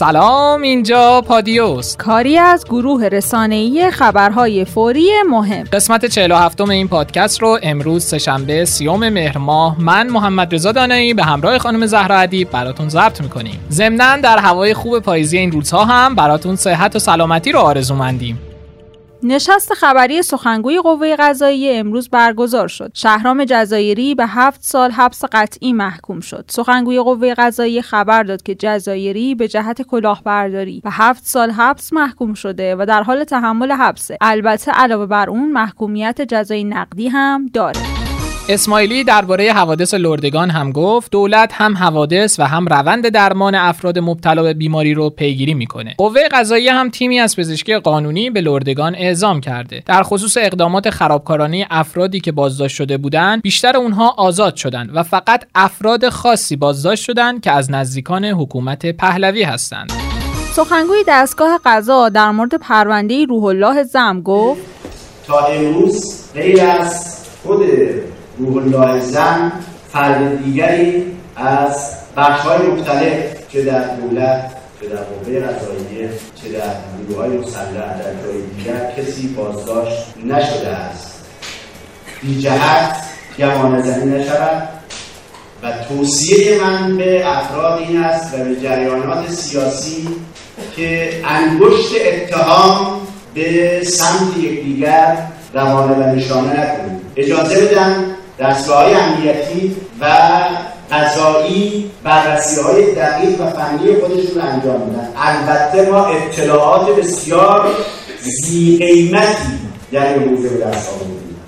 سلام اینجا پادیوس. کاری از گروه رسانه‌ای خبرهای فوری مهم. قسمت 47 این پادکست رو امروز سهشنبه سیوم مهر ماه من محمد رضا دانایی به همراه خانم زهرا ادیب براتون ضبط می‌کنیم. ضمنا در هوای خوب پاییزی این روزها هم براتون صحت و سلامتی رو آرزو مندیم. نشست خبری سخنگوی قوه قضایی امروز برگزار شد. شهرام جزایری به هفت سال حبس قطعی محکوم شد. سخنگوی قوه قضایی خبر داد که جزایری به جهت کلاهبرداری به هفت سال حبس محکوم شده و در حال تحمل حبسه. البته علاوه بر اون محکومیت جزای نقدی هم داره. اسماعیلی درباره حوادث لردگان هم گفت دولت هم حوادث و هم روند درمان افراد مبتلا به بیماری رو پیگیری می‌کنه. قوه قضاییه هم تیمی از پزشکی قانونی به لردگان اعزام کرده. در خصوص اقدامات خرابکارانه افرادی که بازداشت شده بودند بیشتر اونها آزاد شدند و فقط افراد خاصی بازداشت شدند که از نزدیکان حکومت پهلوی هستند. سخنگوی دستگاه قضا در مورد پرونده روح الله زم گفت تا امروز غیر از خود روح الله زن فرد دیگری از بخش های مختلف چه در دولت چه در قوه قضاییه چه در نیروهای های مسلح در جای دیگر کسی بازداشت نشده است. بی جهت گمان زنی نشود و توصیه من به افراد این است و به جریانات سیاسی که انگشت اتهام به سمت یکدیگر روانه و نشانه نکنید. اجازه بدن دستگاه امنیتی و قضایی بررسی های دقیق و فنی خودشون رو انجام میدن البته ما اطلاعات بسیار زی قیمتی این حوزه به دست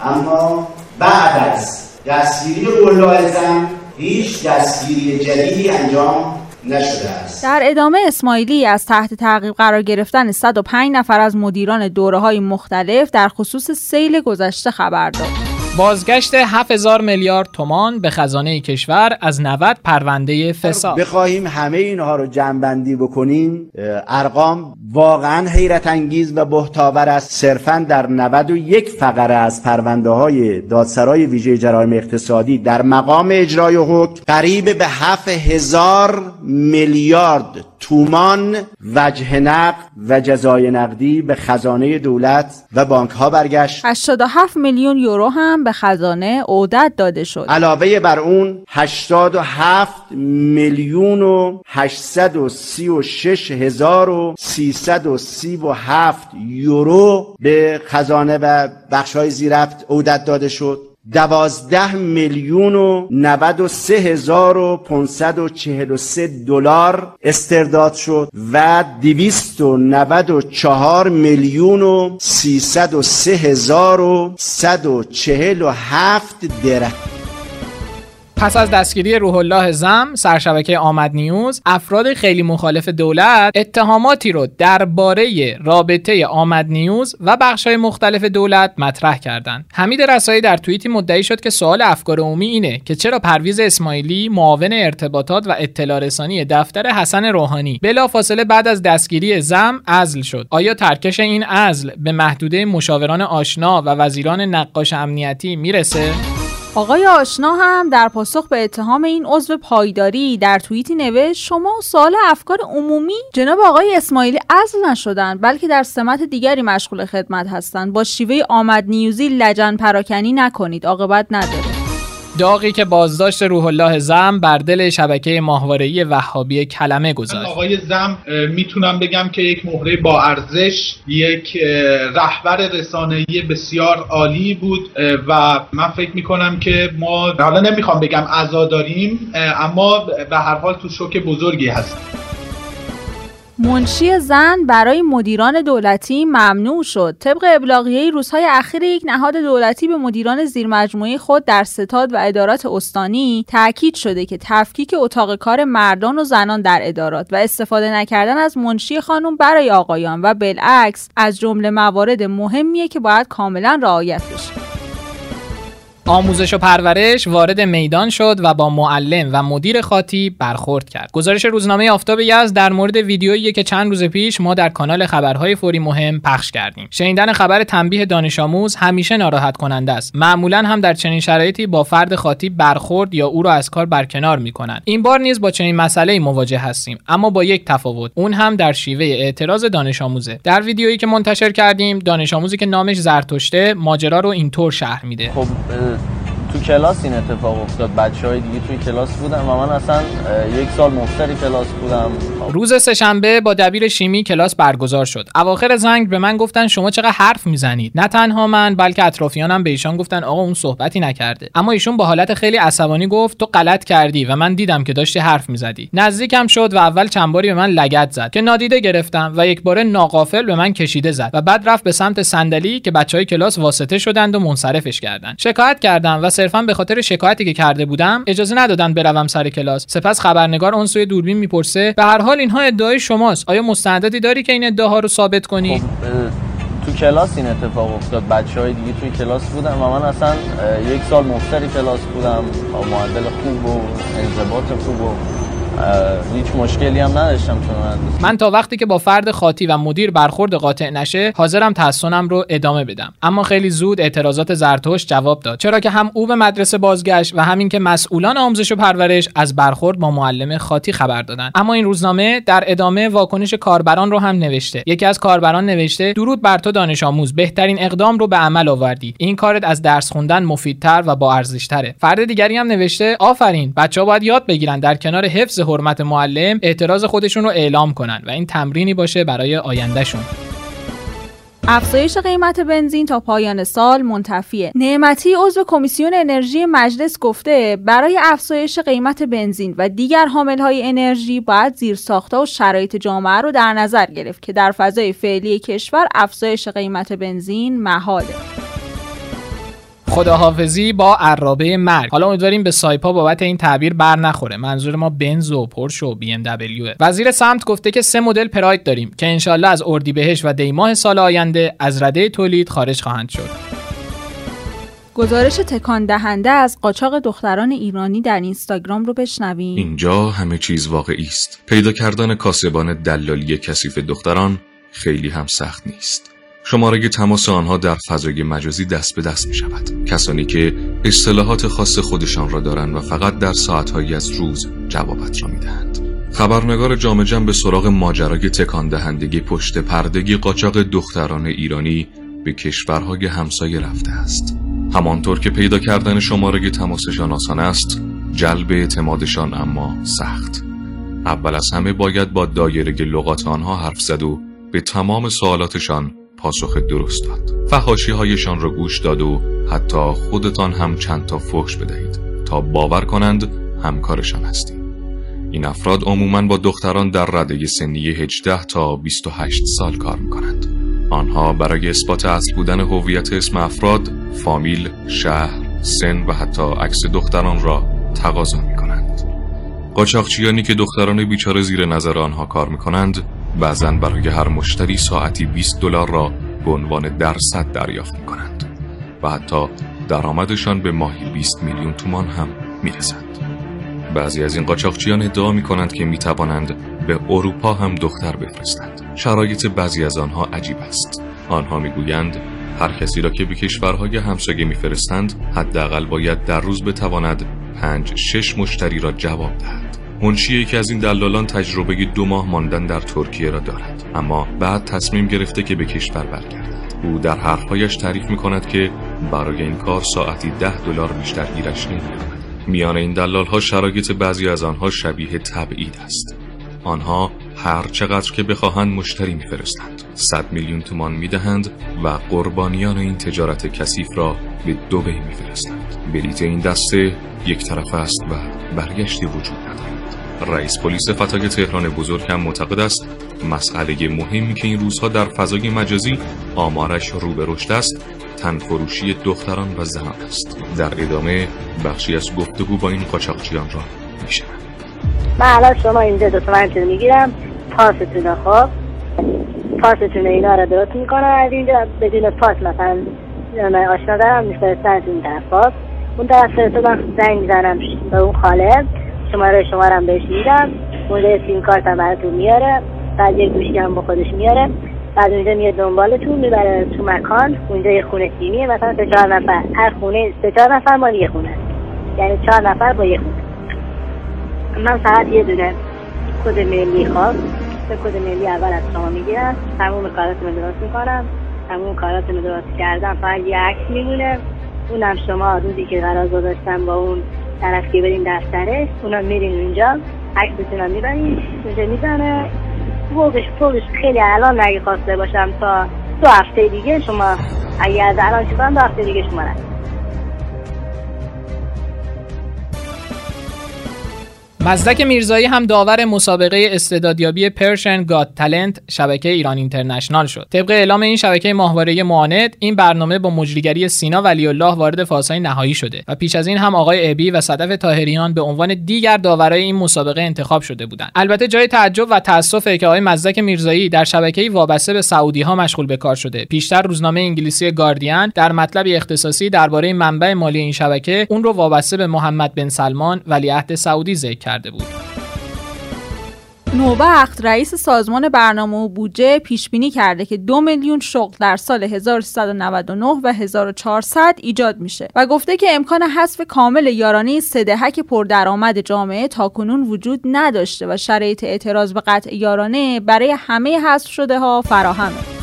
اما بعد از دستگیری قلائزم هیچ دستگیری جدیدی انجام نشده است. در ادامه اسماعیلی از تحت تعقیب قرار گرفتن 105 نفر از مدیران دوره های مختلف در خصوص سیل گذشته خبر داد. بازگشت 7000 میلیارد تومان به خزانه کشور از 90 پرونده فساد. بخواهیم همه اینها رو جمعبندی بکنیم. ارقام واقعا حیرت انگیز و بهتاور است. صرفا در 91 فقره از پرونده های دادسرای ویژه جرایم اقتصادی در مقام اجرای حکم قریب به 7000 میلیارد تومان وجه نقد و جزای نقدی به خزانه دولت و بانک ها برگشت 87 میلیون یورو هم به خزانه عودت داده شد. علاوه بر اون 87 میلیون و 836 هزار و 337 یورو به خزانه و بخش های زیرفت عودت داده شد. دوازده میلیون و نود و سه هزار و پونصد و چهل و سه دلار استرداد شد و دویست و نود و چهار میلیون و سیصد و سه هزار درهم. پس از دستگیری روح الله زم سرشبکه آمد نیوز افراد خیلی مخالف دولت اتهاماتی رو درباره رابطه آمد نیوز و بخشهای مختلف دولت مطرح کردند. حمید رسایی در توییتی مدعی شد که سوال افکار عمومی اینه که چرا پرویز اسماعیلی معاون ارتباطات و اطلاع رسانی دفتر حسن روحانی بلافاصله بعد از دستگیری زم ازل شد؟ آیا ترکش این ازل به محدوده مشاوران آشنا و وزیران نقاش امنیتی می‌رسه؟ آقای آشنا هم در پاسخ به اتهام این عضو پایداری در توییتی نوشت شما سوال افکار عمومی جناب آقای اسماعیلی ازل نشدند بلکه در سمت دیگری مشغول خدمت هستند. با شیوه آمد نیوزی لجن پراکنی نکنید عاقبت نداره داغی که بازداشت روح الله زم بر دل شبکه ماهواره‌ای وهابی کلمه گذاشت. آقای زم می‌تونم بگم که یک مهره با ارزش یک رهبر رسانه‌ای بسیار عالی بود و من فکر می‌کنم که ما حالا نمی‌خوام بگم عزاداریم اما به هر حال تو شوک بزرگی هست منشی زن برای مدیران دولتی ممنوع شد. طبق ابلاغیه روزهای اخیر یک نهاد دولتی به مدیران زیرمجموعه خود در ستاد و ادارات استانی تاکید شده که تفکیک اتاق کار مردان و زنان در ادارات و استفاده نکردن از منشی خانم برای آقایان و بالعکس از جمله موارد مهمیه که باید کاملا رعایت بشه. آموزش و پرورش وارد میدان شد و با معلم و مدیر خاطی برخورد کرد. گزارش روزنامه آفتاب یزد در مورد ویدیویی که چند روز پیش ما در کانال خبرهای فوری مهم پخش کردیم. شنیدن خبر تنبیه دانش آموز همیشه ناراحت کننده است. معمولا هم در چنین شرایطی با فرد خاطی برخورد یا او را از کار برکنار می‌کنند. این بار نیز با چنین مسئله مواجه هستیم اما با یک تفاوت اون هم در شیوه اعتراض دانش آموزه. در ویدیویی که منتشر کردیم دانش آموزی که نامش زرتشته ماجرا رو اینطور شرح میده. خب تو کلاس این اتفاق افتاد. بچه های دیگه توی کلاس بودن و من اصلا یک سال مفتری کلاس بودم. روز سهشنبه با دبیر شیمی کلاس برگزار شد. اواخر زنگ به من گفتن شما چقدر حرف می‌زنید. نه تنها من بلکه اطرافیانم به ایشان گفتن آقا اون صحبتی نکرده. اما ایشون با حالت خیلی عصبانی گفت تو غلط کردی و من دیدم که داشتی حرف می‌زدی. نزدیکم شد و اول چند باری به من لگت زد که نادیده گرفتم و یک بار ناقافل به من کشیده زد و بعد رفت به سمت صندلی که بچه های کلاس واسطه شدند و منصرفش کردند. شکایت کردم و صرفا به خاطر شکایتی که کرده بودم اجازه ندادن بروم سر کلاس. سپس خبرنگار اون سوی دوربین می‌پرسه به هر حال اینها ادعای شماست. آیا مستندی داری که این ادعاها رو ثابت کنی؟ خب تو کلاس این اتفاق افتاد. بچه های دیگه توی کلاس بودن و من اصلا یک سال مفتری کلاس بودم. با معدل خوب و انضباط خوب و هیچ مشکلی هم نداشتم چون من تا وقتی که با فرد خاطی و مدیر برخورد قاطع نشه حاضرم تحسنم رو ادامه بدم. اما خیلی زود اعتراضات زرتوش جواب داد. چرا که هم او به مدرسه بازگشت و همین که مسئولان آموزش و پرورش از برخورد با معلم خاطی خبر دادن. اما این روزنامه در ادامه واکنش کاربران رو هم نوشته. یکی از کاربران نوشته درود بر تو دانش آموز بهترین اقدام رو به عمل آوردی. این کارت از درس خوندن مفیدتر و با ارزشتره. فرد دیگری هم نوشته آفرین بچه‌ها باید یاد بگیرن در کنار حفظ حرمت معلم اعتراض خودشون رو اعلام کنن و این تمرینی باشه برای آیندهشون افزایش قیمت بنزین تا پایان سال منتفیه. نعمتی عضو کمیسیون انرژی مجلس گفته برای افزایش قیمت بنزین و دیگر حاملهای انرژی باید زیرساختها و شرایط جامعه رو در نظر گرفت که در فضای فعلی کشور افزایش قیمت بنزین محاله. خداحافظی با عرابه مرگ. حالا امیدواریم به سایپا بابت این تعبیر بر نخوره. منظور ما بنز و پورش و بی ام دبلیو وزیر سمت گفته که سه مدل پراید داریم که انشالله از اردیبهشت و دیماه سال آینده از رده تولید خارج خواهند شد. گزارش تکان دهنده از قاچاق دختران ایرانی در اینستاگرام رو بشنویم. اینجا همه چیز واقعی است. پیدا کردن کاسبان دلالی کثیف دختران خیلی هم سخت نیست. شماره تماس آنها در فضای مجازی دست به دست می شود کسانی که اصطلاحات خاص خودشان را دارند و فقط در ساعتهایی از روز جوابت را می دهند. خبرنگار جامعه جمع به سراغ ماجرای تکان دهندگی پشت پردگی قاچاق دختران ایرانی به کشورهای همسایه رفته است. همانطور که پیدا کردن شماره تماسشان آسان است جلب اعتمادشان اما سخت. اول از همه باید با دایره لغات آنها حرف زد و به تمام سوالاتشان پاسخ درست داد. فحاشی هایشان را گوش داد و حتی خودتان هم چند تا فحش بدهید. تا باور کنند همکارشان هستید این افراد عموما با دختران در رده سنی 18 تا 28 سال کار می‌کنند. آنها برای اثبات اصل بودن هویت اسم افراد فامیل، شهر، سن و حتی عکس دختران را تقاضا می کنند. قاچاقچیانی که دختران بیچاره زیر نظر آنها کار می کنند بعضا برای هر مشتری ساعتی 20 دلار را به عنوان درصد دریافت می کنند و حتی درآمدشان به ماهی 20 میلیون تومان هم می رسند. بعضی از این قاچاقچیان ادعا می کنند که می توانند به اروپا هم دختر بفرستند. شرایط بعضی از آنها عجیب است. آنها می گویند هر کسی را که به کشورهای همسایه میفرستند حداقل باید در روز بتواند پنج شش مشتری را جواب دهد منشی یکی از این دلالان تجربه دو ماه ماندن در ترکیه را دارد. اما بعد تصمیم گرفته که به کشور برگردد. او در حرفهایش تعریف می کند که برای این کار ساعتی ده دلار بیشتر گیرش نمیآمد میان این دلال ها شرایط بعضی از آنها شبیه تبعید است. آنها هر چقدر که بخواهند مشتری میفرستند. صد میلیون تومان می‌دهند و قربانیان این تجارت کثیف را به دوبی میفرستند. بلیت این دسته یک طرف است و برگشتی وجود ندارد. رئیس پلیس فتای تهران بزرگ هم معتقد است مسئله مهمی که این روزها در فضای مجازی آمارش رو به رشد است تنفروشی دختران و زنان است. در ادامه بخشی از گفتگو با این قاچاقچیان را میشنم من الان شما اینجا دو تومن می‌گیرم. پاستون خب پاستون اینا رو درست می‌کنم. از اینجا بدون پاس مثلا آشنا دارم میفرستن این طرف اون طرف فرستادم زنگ می‌زنم به اون خاله. شماره شمارم بهش میدم. مدل سیم کارت هم براتون میاره. بعد یک گوشی هم با خودش میاره. بعد اونجا میاد دنبالتون می‌بره تو مکان. اونجا یه خونه تیمیه مثلا سه چهار نفر. هر خونه سه چهار نفر مال یه خونه. یعنی چهار نفر با یه خونه. من فقط یه دونه. کد ملی خواست به کد ملی اول از شما می‌گیرم. تموم کاراتون رو درست می‌کنم. تموم کاراتون رو درست کردم. فقط یه عکس میمونه. اونم شما روزی که قرار گذاشتم با اون طرف که بریم دفترش اونا میرین اونجا عکستون رو می‌برین اونجا می‌زنه فوقش فوقش خیلی الان نگه خواسته باشم تا دو هفته دیگه شما اگه از الان چیکار دو هفته دیگه شما رسید مزدک میرزایی هم داور مسابقه استعدادیابی پرشن گاد تالنت شبکه ایران اینترنشنال شد. طبق اعلام این شبکه ماهواره معاند این برنامه با مجریگری سینا ولی الله وارد فازهای نهایی شده و پیش از این هم آقای ابی و صدف تاهریان به عنوان دیگر داورای این مسابقه انتخاب شده بودند. البته جای تعجب و تاسفه که آقای مزدک میرزایی در شبکه وابسته به سعودی ها مشغول به کار شده. پیشتر روزنامه انگلیسی گاردین در مطلب اختصاصی درباره منبع مالی این شبکه اون رو وابسته به محمد بن سلمان ولیعهد سعودی ذکر کرده بود. نوبخت رئیس سازمان برنامه و بودجه پیش بینی کرده که دو میلیون شغل در سال 1399 و 1400 ایجاد میشه و گفته که امکان حذف کامل یارانه سه دهک پردرآمد جامعه تاکنون وجود نداشته و شرایط اعتراض به قطع یارانه برای همه حذف شده ها فراهمه.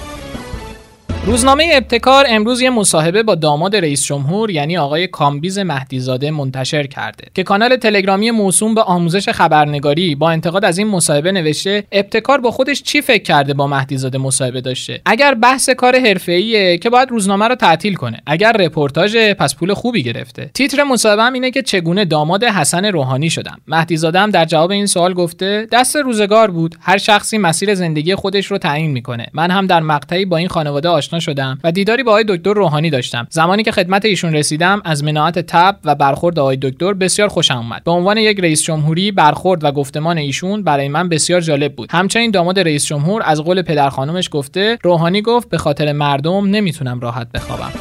روزنامه ابتکار امروز یه مصاحبه با داماد رئیس جمهور یعنی آقای کامبیز مهدیزاده منتشر کرده که کانال تلگرامی موسوم به آموزش خبرنگاری با انتقاد از این مصاحبه نوشته ابتکار با خودش چی فکر کرده با مهدیزاده مصاحبه داشته؟ اگر بحث کار حرفه‌ایه که باید روزنامه رو تعطیل کنه. اگر رپورتاژ پس پول خوبی گرفته. تیتر مصاحبه اینه که چگونه داماد حسن روحانی شدم. مهدیزاده هم در جواب این سوال گفته دست روزگار بود هر شخصی مسیر زندگی خودش رو تعیین می‌کنه. من هم در مقطعی با این خانواده شدم و دیداری با آقای دکتر روحانی داشتم. زمانی که خدمت ایشون رسیدم از مناعت تب و برخورد آقای دکتر بسیار خوشم اومد. به عنوان یک رئیس جمهوری برخورد و گفتمان ایشون برای من بسیار جالب بود. همچنین داماد رئیس جمهور از قول پدر خانمش گفته روحانی گفت به خاطر مردم نمی‌تونم راحت بخوابم.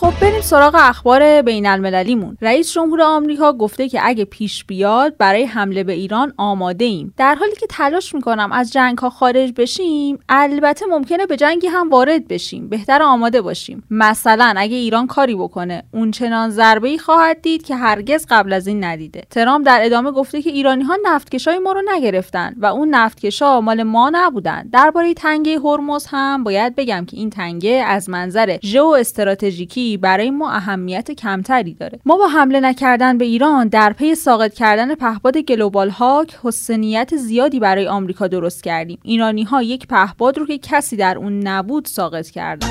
خب بریم سراغ اخبار بین المللیمون رئیس جمهور آمریکا گفته که اگه پیش بیاد برای حمله به ایران آماده ایم در حالی که تلاش می‌کنم از جنگ ها خارج بشیم البته ممکنه به جنگی هم وارد بشیم. بهتر آماده باشیم. مثلا اگه ایران کاری بکنه اون چنان ضربه ای خواهد دید که هرگز قبل از این ندیده. ترامپ در ادامه گفته که ایرانی ها نفتکشای ما رو نگرفتن و اون نفتکشا مال ما نبودن. درباره تنگه هرمز هم باید بگم که این تنگه از منظر ژئو برای ما اهمیت کمتری داره ما با حمله نکردن به ایران در پی ساقط کردن پهپاد گلوبال هاک حسنیت زیادی برای آمریکا درست کردیم ایرانی ها یک پهپاد رو که کسی در اون نبود ساقط کردن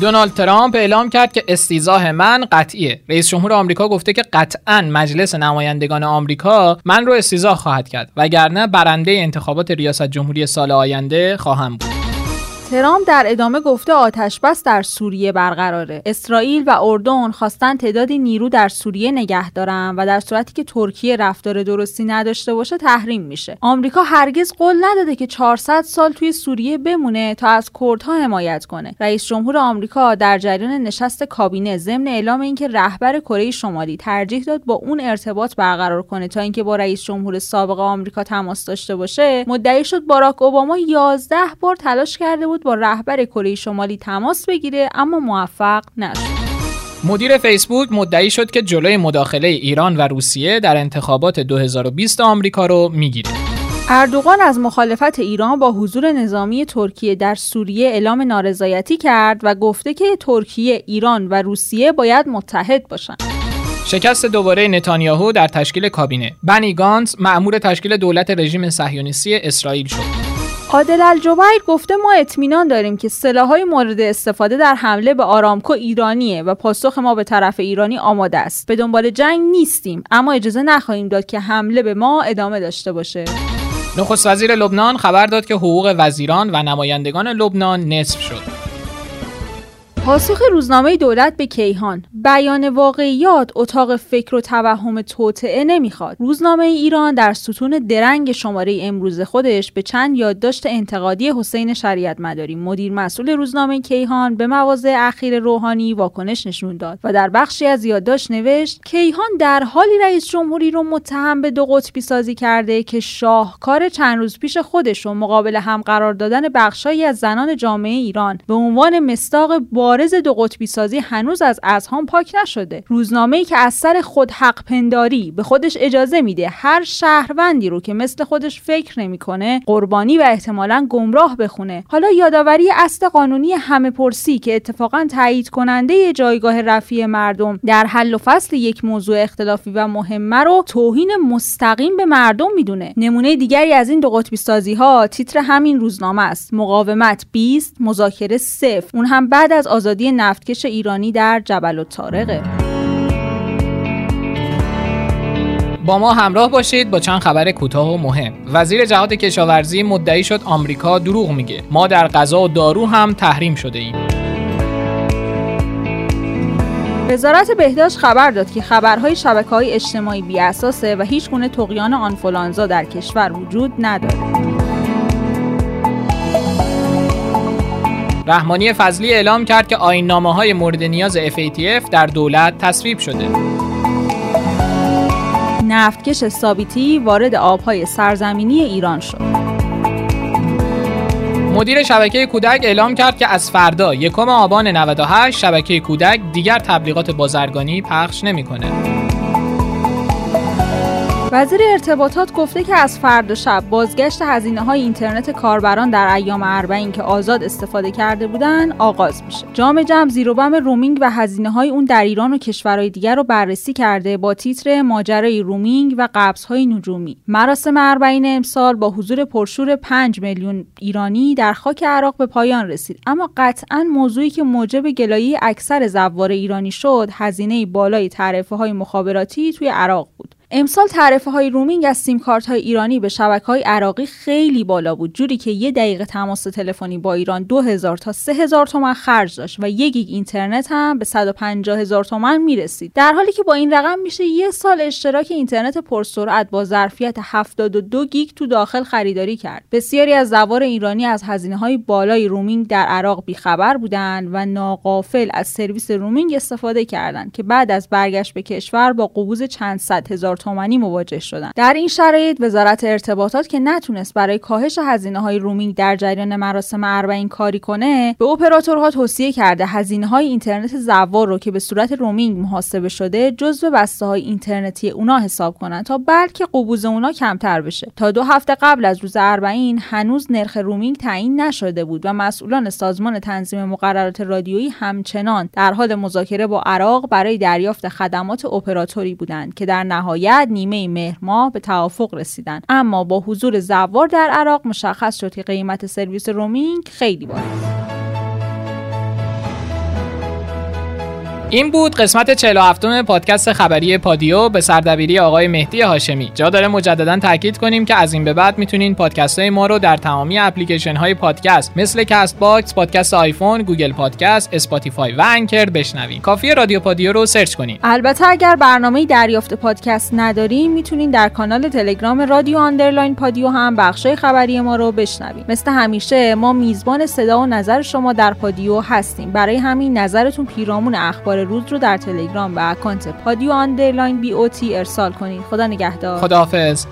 دونالد ترامپ اعلام کرد که استیزاه من قطعیه. رئیس جمهور آمریکا گفته که قطعا مجلس نمایندگان آمریکا من رو استیزاه خواهد کرد وگرنه برنده انتخابات ریاست جمهوری سال آینده خواهم بود. ترامپ در ادامه گفته آتش بس در سوریه برقراره. اسرائیل و اردن خواستن تعدادی نیرو در سوریه نگه دارن و در صورتی که ترکیه رفتار درستی نداشته باشه تحریم میشه. آمریکا هرگز قول نداده که 400 سال توی سوریه بمونه تا از کردها حمایت کنه. رئیس جمهور آمریکا در جریان نشست کابینه ضمن اعلام اینکه رهبر کره شمالی ترجیح داد با اون ارتباط برقرار کنه تا اینکه با رئیس جمهور سابق آمریکا تماس داشته باشه مدعی شد باراک اوباما 11 بار تلاش کرده بود با رهبر کره شمالی تماس بگیره اما موفق نشد مدیر فیسبوک مدعی شد که جلوی مداخله ایران و روسیه در انتخابات 2020 آمریکا رو می‌گیره. اردوغان از مخالفت ایران با حضور نظامی ترکیه در سوریه اعلام نارضایتی کرد و گفته که ترکیه، ایران و روسیه باید متحد باشند. شکست دوباره نتانیاهو در تشکیل کابینه. بنی گانس مأمور تشکیل دولت رژیم صهیونیستی اسرائیل شد. عادل الجبیر گفته ما اطمینان داریم که سلاحهای مورد استفاده در حمله به آرامکو ایرانیه و پاسخ ما به طرف ایرانی آماده است. به دنبال جنگ نیستیم اما اجازه نخواهیم داد که حمله به ما ادامه داشته باشه. نخست وزیر لبنان خبر داد که حقوق وزیران و نمایندگان لبنان نصف شد. پاسخ روزنامه دولت به کیهان. بیان واقعیات اتاق فکر و توهم توطعه نمی‌خواد. روزنامه ایران در ستون درنگ شماره امروز خودش به چند یادداشت انتقادی حسین شریعت مداری مدیر مسئول روزنامه کیهان به مواضع اخیر روحانی واکنش نشون داد و در بخشی از یادداشت نوشت کیهان در حالی رئیس جمهوری رو متهم به دو قطبی سازی کرده که شاهکار چند روز پیش خودش رو مقابل هم قرار دادن بخشایی از زنان جامعه ایران به عنوان مستاق بارز دو قطبی سازی هنوز از اذهان پاک نشده. روزنامه‌ای که از سر خود حق پنداری به خودش اجازه میده هر شهروندی رو که مثل خودش فکر نمی‌کنه قربانی و احتمالا گمراه بخونه. حالا یادآوری اصل قانونی همه پرسی که اتفاقا تایید کننده جایگاه رفیع مردم در حل و فصل یک موضوع اختلافی و مهمه رو توهین مستقیم به مردم می‌دونه. نمونه دیگری از این دو قطبی سازی ها تیتر همین روزنامه است. مقاومت 20 مذاکره صفر. اون هم بعد از آزادی نفتکش ایرانی در جبل الطارقه. با ما همراه باشید با چند خبر کوتاه و مهم. وزیر جهاد کشاورزی مدعی شد آمریکا دروغ میگه. ما در غذا و دارو هم تحریم شده ایم. وزارت بهداشت خبر داد که خبرهای شبکه های اجتماعی بی اساسه و هیچ گونه تقیان آنفولانزا در کشور وجود نداره. رحمانی فضلی اعلام کرد که آین نامه های مورد نیاز FATF در دولت تصویب شده. نفتکش ثابتی وارد آبهای سرزمینی ایران شد. مدیر شبکه کودک اعلام کرد که از فردا یکم آبان 98 شبکه کودک دیگر تبلیغات بازرگانی پخش نمی‌کنه. وزیر ارتباطات گفته که از فردا شب بازگشت هزینه های اینترنت کاربران در ایام اربعین که آزاد استفاده کرده بودن آغاز میشه. جام جمع زیروبم رومینگ و هزینه های اون در ایران و کشورهای دیگر رو بررسی کرده با تیتر ماجرای رومینگ و قبض های نجومی. مراسم اربعین امسال با حضور پرشور 5 میلیون ایرانی در خاک عراق به پایان رسید. اما قطعا موضوعی که موجب گلایه اکثر زوار ایرانی شد هزینه بالای تعرفه های مخابراتی توی عراق بود. امسال تعرفه های رومینگ از سیم کارت های ایرانی به شبکه های عراقی خیلی بالا بود جوری که یه دقیقه تماس تلفنی با ایران 2000 تا 3000 تومن خرج داشت و یک گیگ اینترنت هم به 150 هزار تومن می‌رسید. در حالی که با این رقم میشه یه سال اشتراک اینترنت پرسرعت با ظرفیت 72 گیگ تو داخل خریداری کرد. بسیاری از زوار ایرانی از هزینه های بالای رومینگ در عراق بیخبر بودند و ناغافل از سرویس رومینگ استفاده کردند که بعد از برگشت به کشور با قبوض چند صد هزار تومانی مواجه شدن. در این شرایط وزارت ارتباطات که نتونست برای کاهش هزینه های رومینگ در جریان مراسم اربعین کاری کنه به اپراتورها توصیه کرده هزینه های اینترنت زوار رو که به صورت رومینگ محاسبه شده جزو بسته های اینترنتی اونا حساب کنن تا بلکه قبوز اونا کمتر بشه. تا دو هفته قبل از روز اربعین هنوز نرخ رومینگ تعیین نشده بود و مسئولان سازمان تنظیم مقررات رادیویی همچنان در حال مذاکره با عراق برای دریافت خدمات اپراتوری بودند که در نهایت نیمه مهر ماه به توافق رسیدن. اما با حضور زوار در عراق مشخص شد که قیمت سرویس رومینگ خیلی بالاست. این بود قسمت 47 پادکست خبری پادیو به سردبیری آقای مهدی هاشمی جا داره مجددا تاکید کنیم که از این به بعد می‌تونین پادکست های ما رو در تمامی اپلیکیشن های پادکست مثل Castbox، پادکست آیفون، Google Podcast، Spotify و Anchor بشنوین. کافیه رادیو پادیو رو search کنین. البته اگر برنامه دریافت پادکست ندارین می‌تونین در کانال تلگرام رادیو underline پادیو هم بخشای خبری ما رو بشنوین. مثل همیشه ما میزبان صدا و نظر شما در پادیو هستیم. برای همین نظرتون پیرامون اخبار روز رو در تلگرام به اکانت پادیو underline bot ارسال کنید خدا نگهدار. خداحافظ.